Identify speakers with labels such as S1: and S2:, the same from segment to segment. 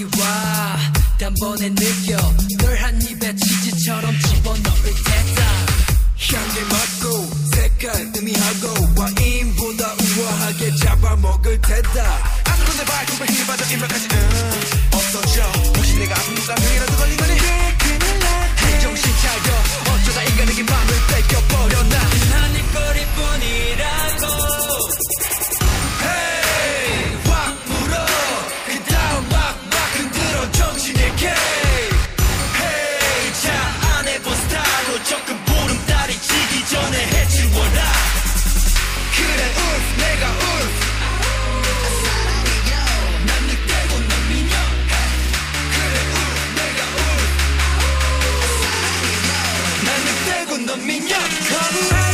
S1: 온기와 단번에 느껴. 널 한 입에 치즈처럼 집어넣을 테다. 향기 맡고 색깔 의미하고 와인보다 우아하게 잡아먹을 테다.
S2: 아무 건데 발톱을 휘바져 입력하지 응. 없어져. 혹시 내가 아픈 무감형이라도 걸리면
S1: 해. 그 큰일 나 정신 차려. 넌 민혁 건강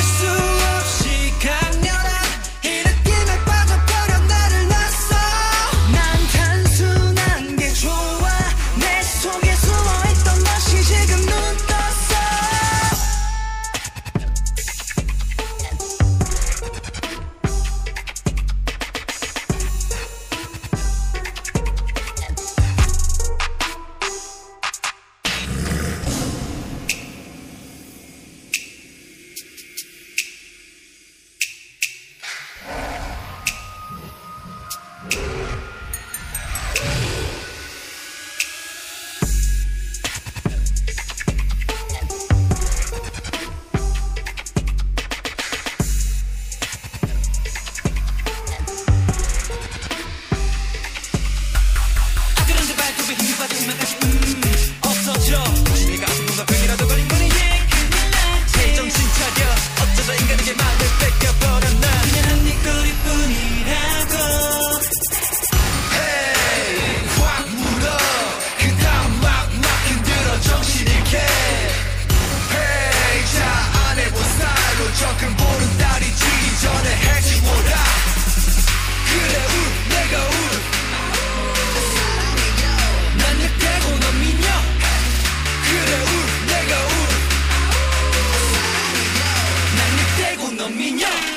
S1: Dime que caminhar.